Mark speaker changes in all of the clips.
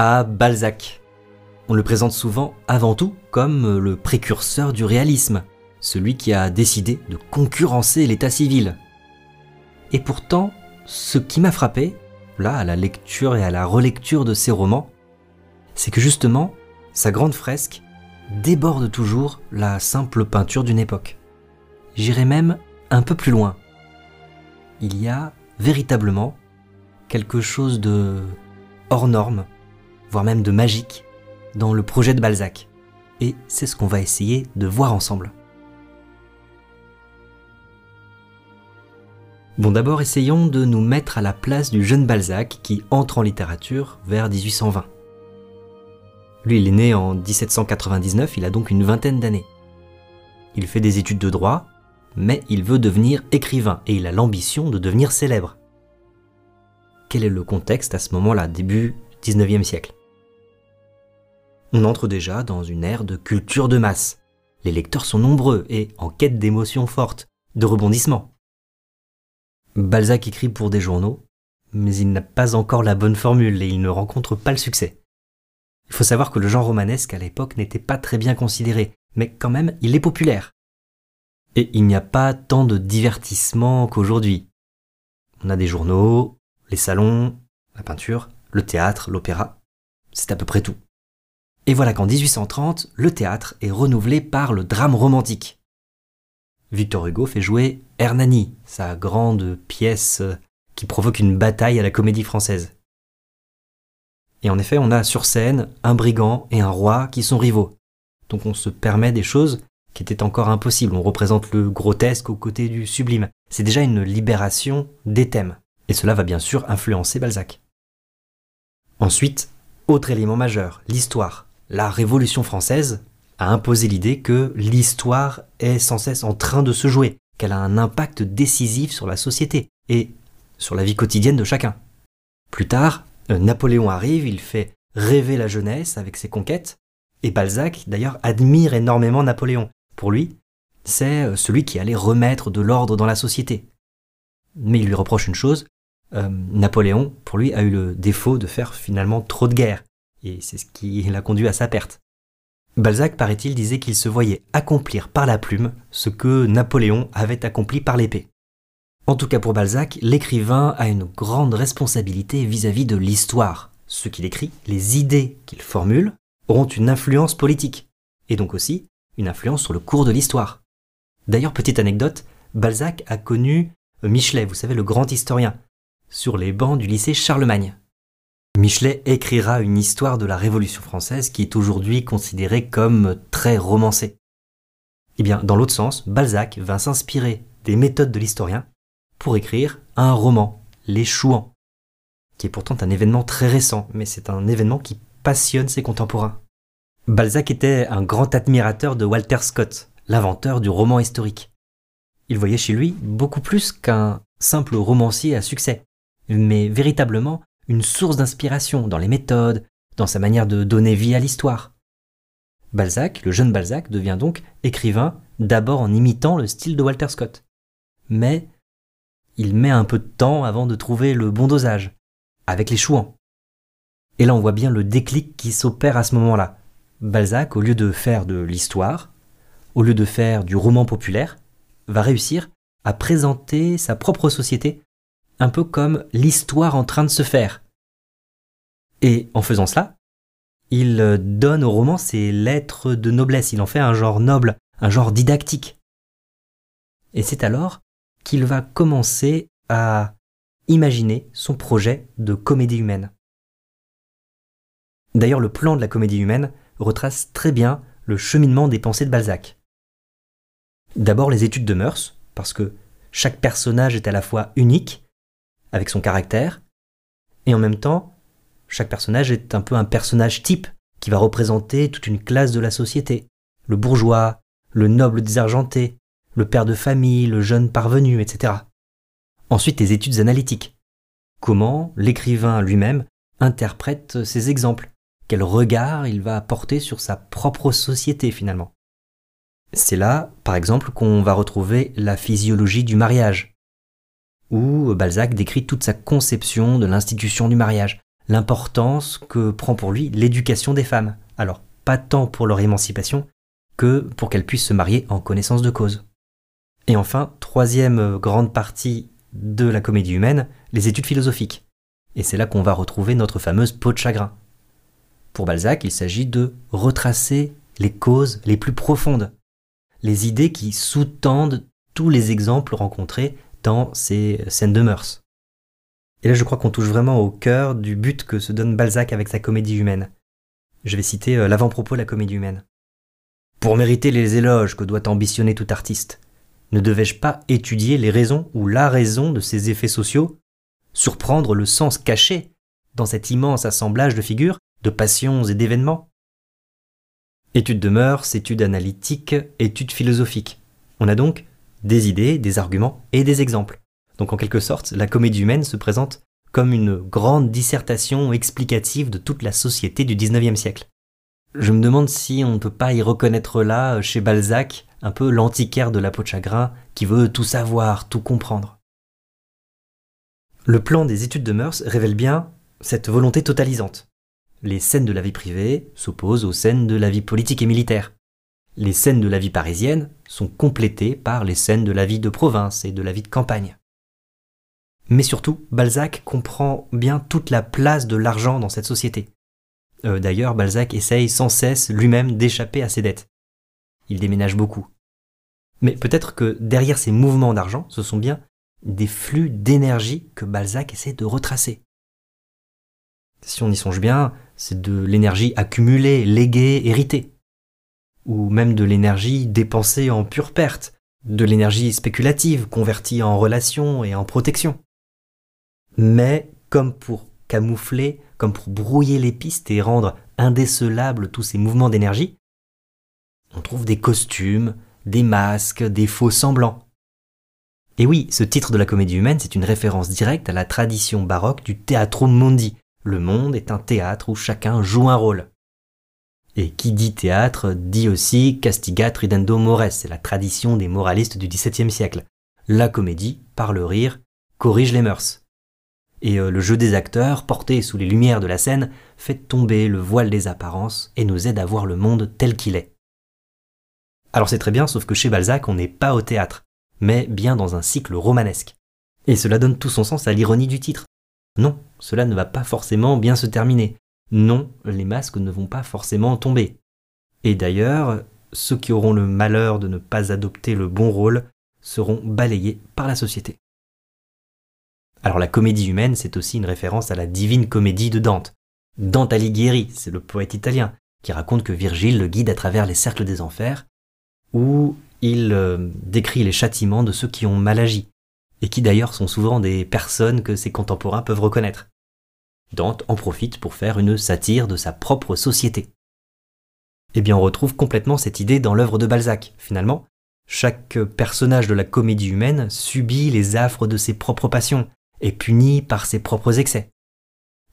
Speaker 1: à Balzac. On le présente souvent avant tout comme le précurseur du réalisme, celui qui a décidé de concurrencer l'état civil. Et pourtant, ce qui m'a frappé, là, à la lecture et à la relecture de ses romans, c'est que justement, sa grande fresque déborde toujours la simple peinture d'une époque. J'irai même un peu plus loin. Il y a véritablement quelque chose de hors norme, voire même de magique, dans le projet de Balzac. Et c'est ce qu'on va essayer de voir ensemble. Bon d'abord essayons de nous mettre à la place du jeune Balzac qui entre en littérature vers 1820. Lui il est né en 1799, il a donc une vingtaine d'années. Il fait des études de droit, mais il veut devenir écrivain et il a l'ambition de devenir célèbre. Quel est le contexte à ce moment-là, début 19e siècle? On entre déjà dans une ère de culture de masse. Les lecteurs sont nombreux et en quête d'émotions fortes, de rebondissements. Balzac écrit pour des journaux, mais il n'a pas encore la bonne formule et il ne rencontre pas le succès. Il faut savoir que le genre romanesque à l'époque n'était pas très bien considéré, mais quand même il est populaire. Et il n'y a pas tant de divertissement qu'aujourd'hui. On a des journaux, les salons, la peinture, le théâtre, l'opéra, c'est à peu près tout. Et voilà qu'en 1830, le théâtre est renouvelé par le drame romantique. Victor Hugo fait jouer Hernani, sa grande pièce qui provoque une bataille à la comédie française. Et en effet, on a sur scène un brigand et un roi qui sont rivaux. Donc on se permet des choses qui étaient encore impossibles. On représente le grotesque aux côtés du sublime. C'est déjà une libération des thèmes. Et cela va bien sûr influencer Balzac. Ensuite, autre élément majeur, l'histoire. La Révolution française a imposé l'idée que l'histoire est sans cesse en train de se jouer, qu'elle a un impact décisif sur la société et sur la vie quotidienne de chacun. Plus tard, euh, Napoléon arrive, il fait rêver la jeunesse avec ses conquêtes, et Balzac d'ailleurs admire énormément Napoléon. Pour lui, c'est euh, celui qui allait remettre de l'ordre dans la société. Mais il lui reproche une chose, euh, Napoléon, pour lui, a eu le défaut de faire finalement trop de guerres, et c'est ce qui l'a conduit à sa perte. Balzac, paraît-il, disait qu'il se voyait accomplir par la plume ce que Napoléon avait accompli par l'épée. En tout cas pour Balzac, l'écrivain a une grande responsabilité vis-à-vis de l'histoire. Ce qu'il écrit, les idées qu'il formule, auront une influence politique, et donc aussi une influence sur le cours de l'histoire. D'ailleurs, petite anecdote, Balzac a connu Michelet, vous savez, le grand historien, sur les bancs du lycée Charlemagne. Michelet écrira une histoire de la Révolution française qui est aujourd'hui considérée comme très romancée. Eh bien, dans l'autre sens, Balzac va s'inspirer des méthodes de l'historien pour écrire un roman, Les Chouans, qui est pourtant un événement très récent, mais c'est un événement qui passionne ses contemporains. Balzac était un grand admirateur de Walter Scott, l'inventeur du roman historique. Il voyait chez lui beaucoup plus qu'un simple romancier à succès, mais véritablement une source d'inspiration dans les méthodes, dans sa manière de donner vie à l'histoire. Balzac, le jeune Balzac, devient donc écrivain d'abord en imitant le style de Walter Scott. Mais il met un peu de temps avant de trouver le bon dosage, avec les chouans. Et là on voit bien le déclic qui s'opère à ce moment-là. Balzac, au lieu de faire de l'histoire, au lieu de faire du roman populaire, va réussir à présenter sa propre société un peu comme l'histoire en train de se faire. Et en faisant cela, il donne au roman ses lettres de noblesse, il en fait un genre noble, un genre didactique. Et c'est alors qu'il va commencer à imaginer son projet de comédie humaine. D'ailleurs, le plan de la comédie humaine retrace très bien le cheminement des pensées de Balzac. D'abord les études de mœurs, parce que chaque personnage est à la fois unique avec son caractère, et en même temps, chaque personnage est un peu un personnage type qui va représenter toute une classe de la société. Le bourgeois, le noble désargenté, le père de famille, le jeune parvenu, etc. Ensuite, les études analytiques. Comment l'écrivain lui-même interprète ces exemples Quel regard il va porter sur sa propre société finalement C'est là, par exemple, qu'on va retrouver la physiologie du mariage, où Balzac décrit toute sa conception de l'institution du mariage, l'importance que prend pour lui l'éducation des femmes. Alors, pas tant pour leur émancipation que pour qu'elles puissent se marier en connaissance de cause. Et enfin, troisième grande partie de la comédie humaine, les études philosophiques. Et c'est là qu'on va retrouver notre fameuse peau de chagrin. Pour Balzac, il s'agit de retracer les causes les plus profondes, les idées qui sous-tendent tous les exemples rencontrés dans ces scènes de mœurs. Et là, je crois qu'on touche vraiment au cœur du but que se donne Balzac avec sa comédie humaine. Je vais citer euh, l'avant-propos de la comédie humaine. Pour mériter les éloges que doit ambitionner tout artiste, ne devais-je pas étudier les raisons ou la raison de ces effets sociaux, surprendre le sens caché dans cet immense assemblage de figures, de passions et d'événements? Études de mœurs, études analytiques, études philosophiques. On a donc des idées, des arguments et des exemples. Donc en quelque sorte, la comédie humaine se présente comme une grande dissertation explicative de toute la société du XIXe siècle. Je me demande si on ne peut pas y reconnaître là, chez Balzac, un peu l'antiquaire de la peau de chagrin qui veut tout savoir, tout comprendre. Le plan des études de mœurs révèle bien cette volonté totalisante. Les scènes de la vie privée s'opposent aux scènes de la vie politique et militaire. Les scènes de la vie parisienne sont complétées par les scènes de la vie de province et de la vie de campagne. Mais surtout, Balzac comprend bien toute la place de l'argent dans cette société. Euh, d'ailleurs, Balzac essaye sans cesse lui-même d'échapper à ses dettes. Il déménage beaucoup. Mais peut-être que derrière ces mouvements d'argent, ce sont bien des flux d'énergie que Balzac essaie de retracer. Si on y songe bien, c'est de l'énergie accumulée, léguée, héritée. Ou même de l'énergie dépensée en pure perte, de l'énergie spéculative convertie en relation et en protection mais comme pour camoufler, comme pour brouiller les pistes et rendre indécelables tous ces mouvements d'énergie, on trouve des costumes, des masques, des faux semblants. Et oui, ce titre de la comédie humaine, c'est une référence directe à la tradition baroque du teatro mondi. Le monde est un théâtre où chacun joue un rôle. Et qui dit théâtre dit aussi castigat ridendo mores, c'est la tradition des moralistes du XVIIe siècle. La comédie, par le rire, corrige les mœurs. Et euh, le jeu des acteurs, porté sous les lumières de la scène, fait tomber le voile des apparences et nous aide à voir le monde tel qu'il est. Alors c'est très bien, sauf que chez Balzac, on n'est pas au théâtre, mais bien dans un cycle romanesque. Et cela donne tout son sens à l'ironie du titre. Non, cela ne va pas forcément bien se terminer. Non, les masques ne vont pas forcément tomber. Et d'ailleurs, ceux qui auront le malheur de ne pas adopter le bon rôle seront balayés par la société. Alors la comédie humaine, c'est aussi une référence à la divine comédie de Dante. Dante Alighieri, c'est le poète italien, qui raconte que Virgile le guide à travers les cercles des enfers, où il euh, décrit les châtiments de ceux qui ont mal agi, et qui d'ailleurs sont souvent des personnes que ses contemporains peuvent reconnaître. Dante en profite pour faire une satire de sa propre société. Eh bien on retrouve complètement cette idée dans l'œuvre de Balzac. Finalement, chaque personnage de la comédie humaine subit les affres de ses propres passions, est puni par ses propres excès.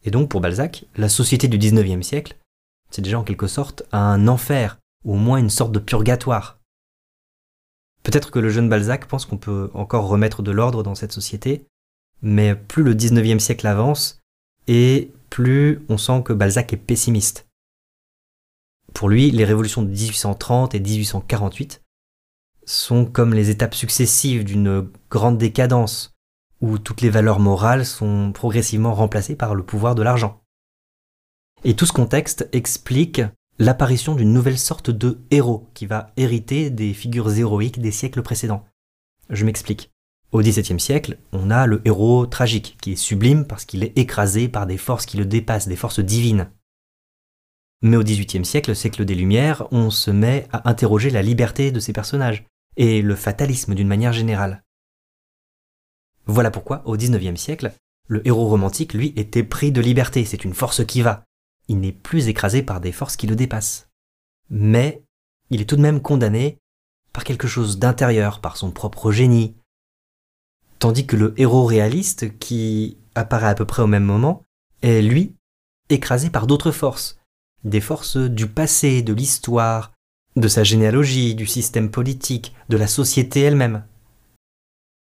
Speaker 1: Et donc pour Balzac, la société du XIXe siècle, c'est déjà en quelque sorte un enfer, ou au moins une sorte de purgatoire. Peut-être que le jeune Balzac pense qu'on peut encore remettre de l'ordre dans cette société, mais plus le XIXe siècle avance, et plus on sent que Balzac est pessimiste. Pour lui, les révolutions de 1830 et 1848 sont comme les étapes successives d'une grande décadence, où toutes les valeurs morales sont progressivement remplacées par le pouvoir de l'argent. Et tout ce contexte explique l'apparition d'une nouvelle sorte de héros qui va hériter des figures héroïques des siècles précédents. Je m'explique. Au XVIIe siècle, on a le héros tragique, qui est sublime parce qu'il est écrasé par des forces qui le dépassent, des forces divines. Mais au XVIIIe siècle, siècle des Lumières, on se met à interroger la liberté de ces personnages, et le fatalisme d'une manière générale. Voilà pourquoi, au XIXe siècle, le héros romantique, lui, était pris de liberté, c'est une force qui va. Il n'est plus écrasé par des forces qui le dépassent. Mais il est tout de même condamné par quelque chose d'intérieur, par son propre génie. Tandis que le héros réaliste, qui apparaît à peu près au même moment, est, lui, écrasé par d'autres forces, des forces du passé, de l'histoire, de sa généalogie, du système politique, de la société elle-même.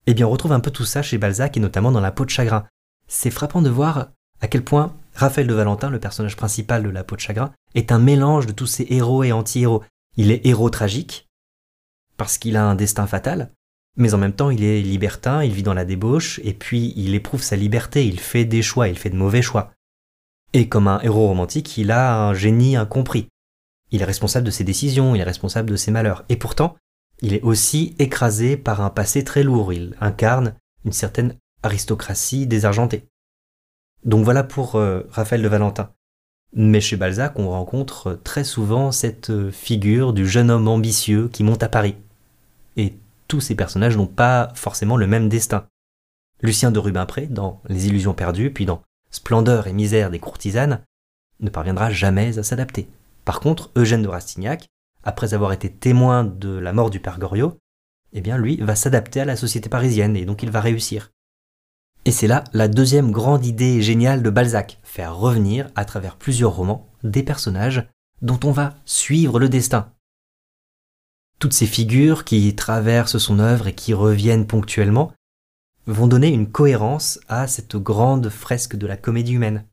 Speaker 1: Eh bien, on retrouve un peu tout ça chez Balzac et notamment dans La peau de chagrin. C'est frappant de voir à quel point Raphaël de Valentin, le personnage principal de La peau de chagrin, est un mélange de tous ces héros et anti-héros. Il est héros tragique, parce qu'il a un destin fatal, mais en même temps il est libertin, il vit dans la débauche, et puis il éprouve sa liberté, il fait des choix, il fait de mauvais choix. Et comme un héros romantique, il a un génie incompris. Il est responsable de ses décisions, il est responsable de ses malheurs. Et pourtant, il est aussi écrasé par un passé très lourd. Il incarne une certaine aristocratie désargentée. Donc voilà pour euh, Raphaël de Valentin. Mais chez Balzac, on rencontre très souvent cette figure du jeune homme ambitieux qui monte à Paris. Tous ces personnages n'ont pas forcément le même destin. Lucien de Rubempré, dans Les Illusions perdues, puis dans Splendeur et misère des courtisanes, ne parviendra jamais à s'adapter. Par contre, Eugène de Rastignac, après avoir été témoin de la mort du père Goriot, eh bien lui va s'adapter à la société parisienne et donc il va réussir. Et c'est là la deuxième grande idée géniale de Balzac, faire revenir à travers plusieurs romans des personnages dont on va suivre le destin. Toutes ces figures qui traversent son œuvre et qui reviennent ponctuellement vont donner une cohérence à cette grande fresque de la comédie humaine.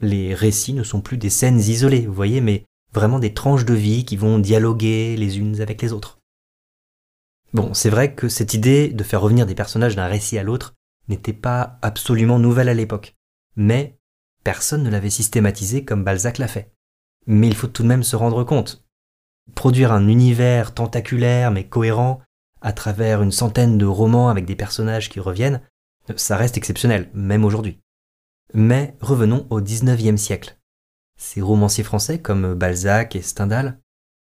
Speaker 1: Les récits ne sont plus des scènes isolées, vous voyez, mais vraiment des tranches de vie qui vont dialoguer les unes avec les autres. Bon, c'est vrai que cette idée de faire revenir des personnages d'un récit à l'autre n'était pas absolument nouvelle à l'époque, mais personne ne l'avait systématisé comme Balzac l'a fait. Mais il faut tout de même se rendre compte. Produire un univers tentaculaire mais cohérent à travers une centaine de romans avec des personnages qui reviennent, ça reste exceptionnel, même aujourd'hui. Mais revenons au XIXe siècle. Ces romanciers français comme Balzac et Stendhal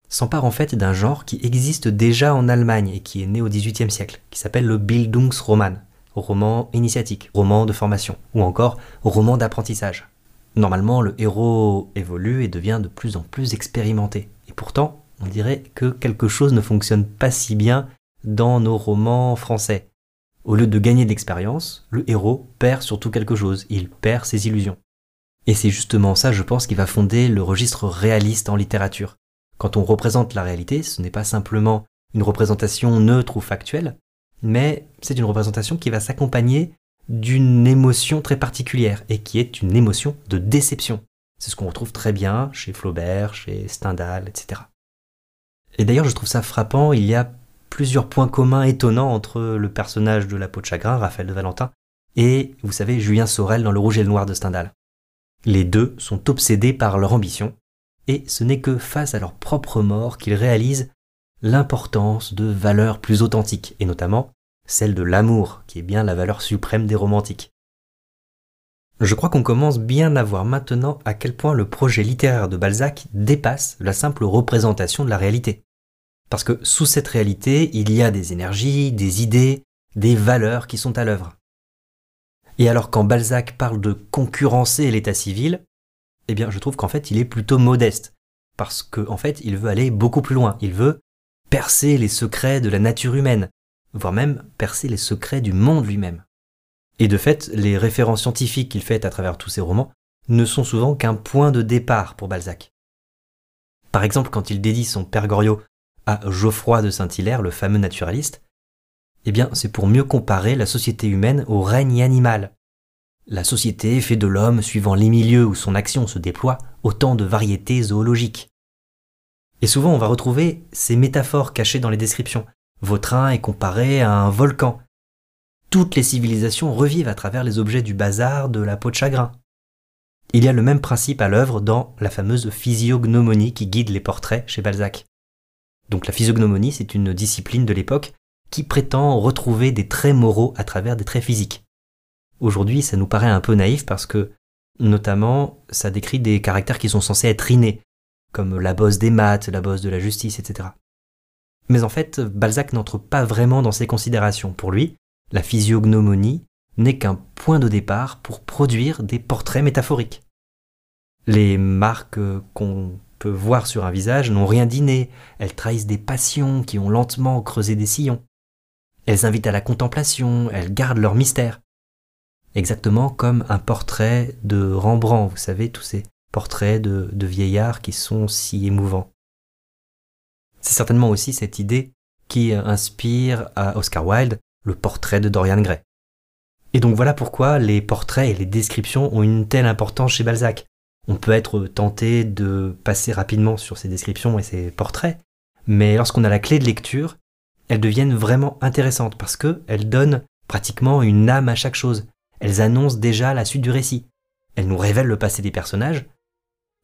Speaker 1: s'emparent en fait d'un genre qui existe déjà en Allemagne et qui est né au XVIIIe siècle, qui s'appelle le Bildungsroman, roman initiatique, roman de formation, ou encore roman d'apprentissage. Normalement, le héros évolue et devient de plus en plus expérimenté. Et pourtant, on dirait que quelque chose ne fonctionne pas si bien dans nos romans français. Au lieu de gagner de l'expérience, le héros perd surtout quelque chose, il perd ses illusions. Et c'est justement ça, je pense, qui va fonder le registre réaliste en littérature. Quand on représente la réalité, ce n'est pas simplement une représentation neutre ou factuelle, mais c'est une représentation qui va s'accompagner d'une émotion très particulière, et qui est une émotion de déception. C'est ce qu'on retrouve très bien chez Flaubert, chez Stendhal, etc. Et d'ailleurs, je trouve ça frappant, il y a plusieurs points communs étonnants entre le personnage de la peau de chagrin, Raphaël de Valentin, et, vous savez, Julien Sorel dans Le Rouge et le Noir de Stendhal. Les deux sont obsédés par leur ambition, et ce n'est que face à leur propre mort qu'ils réalisent l'importance de valeurs plus authentiques, et notamment celle de l'amour, qui est bien la valeur suprême des romantiques. Je crois qu'on commence bien à voir maintenant à quel point le projet littéraire de Balzac dépasse la simple représentation de la réalité. Parce que sous cette réalité, il y a des énergies, des idées, des valeurs qui sont à l'œuvre. Et alors quand Balzac parle de concurrencer l'état civil, eh bien je trouve qu'en fait il est plutôt modeste, parce qu'en en fait il veut aller beaucoup plus loin, il veut percer les secrets de la nature humaine, voire même percer les secrets du monde lui-même. Et de fait, les références scientifiques qu'il fait à travers tous ses romans ne sont souvent qu'un point de départ pour Balzac. Par exemple, quand il dédie son Père Goriot à Geoffroy de Saint-Hilaire, le fameux naturaliste, eh bien, c'est pour mieux comparer la société humaine au règne animal. La société fait de l'homme, suivant les milieux où son action se déploie, autant de variétés zoologiques. Et souvent, on va retrouver ces métaphores cachées dans les descriptions. Vautrin est comparé à un volcan. Toutes les civilisations revivent à travers les objets du bazar de la peau de chagrin. Il y a le même principe à l'œuvre dans la fameuse physiognomonie qui guide les portraits chez Balzac. Donc la physiognomonie, c'est une discipline de l'époque qui prétend retrouver des traits moraux à travers des traits physiques. Aujourd'hui, ça nous paraît un peu naïf parce que, notamment, ça décrit des caractères qui sont censés être innés, comme la bosse des maths, la bosse de la justice, etc. Mais en fait, Balzac n'entre pas vraiment dans ces considérations. Pour lui, la physiognomonie n'est qu'un point de départ pour produire des portraits métaphoriques. Les marques qu'on peut voir sur un visage n'ont rien d'inné, elles trahissent des passions qui ont lentement creusé des sillons. Elles invitent à la contemplation, elles gardent leur mystère. Exactement comme un portrait de Rembrandt, vous savez, tous ces portraits de, de vieillards qui sont si émouvants. C'est certainement aussi cette idée qui inspire à Oscar Wilde le portrait de Dorian Gray. Et donc voilà pourquoi les portraits et les descriptions ont une telle importance chez Balzac. On peut être tenté de passer rapidement sur ces descriptions et ces portraits, mais lorsqu'on a la clé de lecture, elles deviennent vraiment intéressantes parce qu'elles donnent pratiquement une âme à chaque chose. Elles annoncent déjà la suite du récit. Elles nous révèlent le passé des personnages,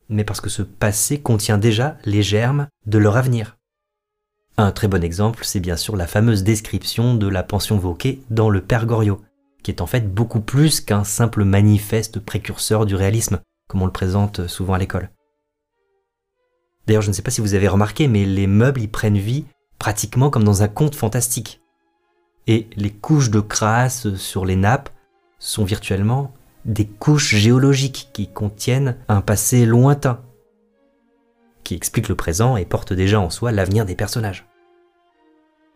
Speaker 1: mais parce que ce passé contient déjà les germes de leur avenir. Un très bon exemple, c'est bien sûr la fameuse description de la pension Vauquet dans Le Père Goriot, qui est en fait beaucoup plus qu'un simple manifeste précurseur du réalisme, comme on le présente souvent à l'école. D'ailleurs, je ne sais pas si vous avez remarqué, mais les meubles y prennent vie pratiquement comme dans un conte fantastique. Et les couches de crasse sur les nappes sont virtuellement des couches géologiques qui contiennent un passé lointain, qui explique le présent et porte déjà en soi l'avenir des personnages.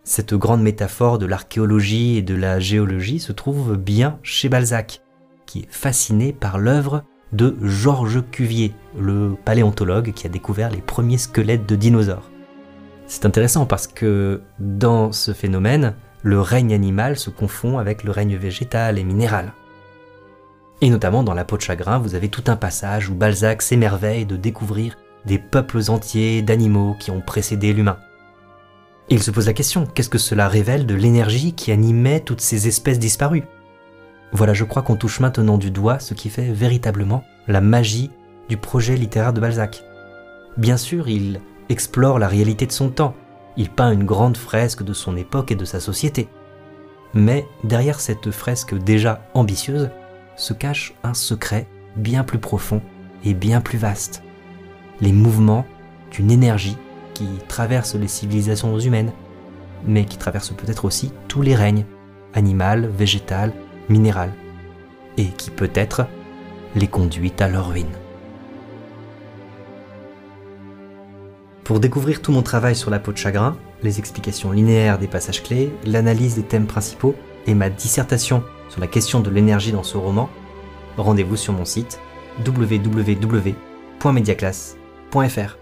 Speaker 1: Cette grande métaphore de l'archéologie et de la géologie se trouve bien chez Balzac, qui est fasciné par l'œuvre de Georges Cuvier, le paléontologue qui a découvert les premiers squelettes de dinosaures. C'est intéressant parce que dans ce phénomène, le règne animal se confond avec le règne végétal et minéral. Et notamment dans La peau de chagrin, vous avez tout un passage où Balzac s'émerveille de découvrir des peuples entiers d'animaux qui ont précédé l'humain. Il se pose la question, qu'est-ce que cela révèle de l'énergie qui animait toutes ces espèces disparues? Voilà, je crois qu'on touche maintenant du doigt ce qui fait véritablement la magie du projet littéraire de Balzac. Bien sûr, il explore la réalité de son temps, il peint une grande fresque de son époque et de sa société. Mais derrière cette fresque déjà ambitieuse se cache un secret bien plus profond et bien plus vaste. Les mouvements d'une énergie qui traverse les civilisations humaines, mais qui traverse peut-être aussi tous les règnes, animal, végétal, minéral, et qui peut-être les conduit à leur ruine. Pour découvrir tout mon travail sur la peau de chagrin, les explications linéaires des passages clés, l'analyse des thèmes principaux et ma dissertation sur la question de l'énergie dans ce roman, rendez-vous sur mon site www.mediaclass.fr.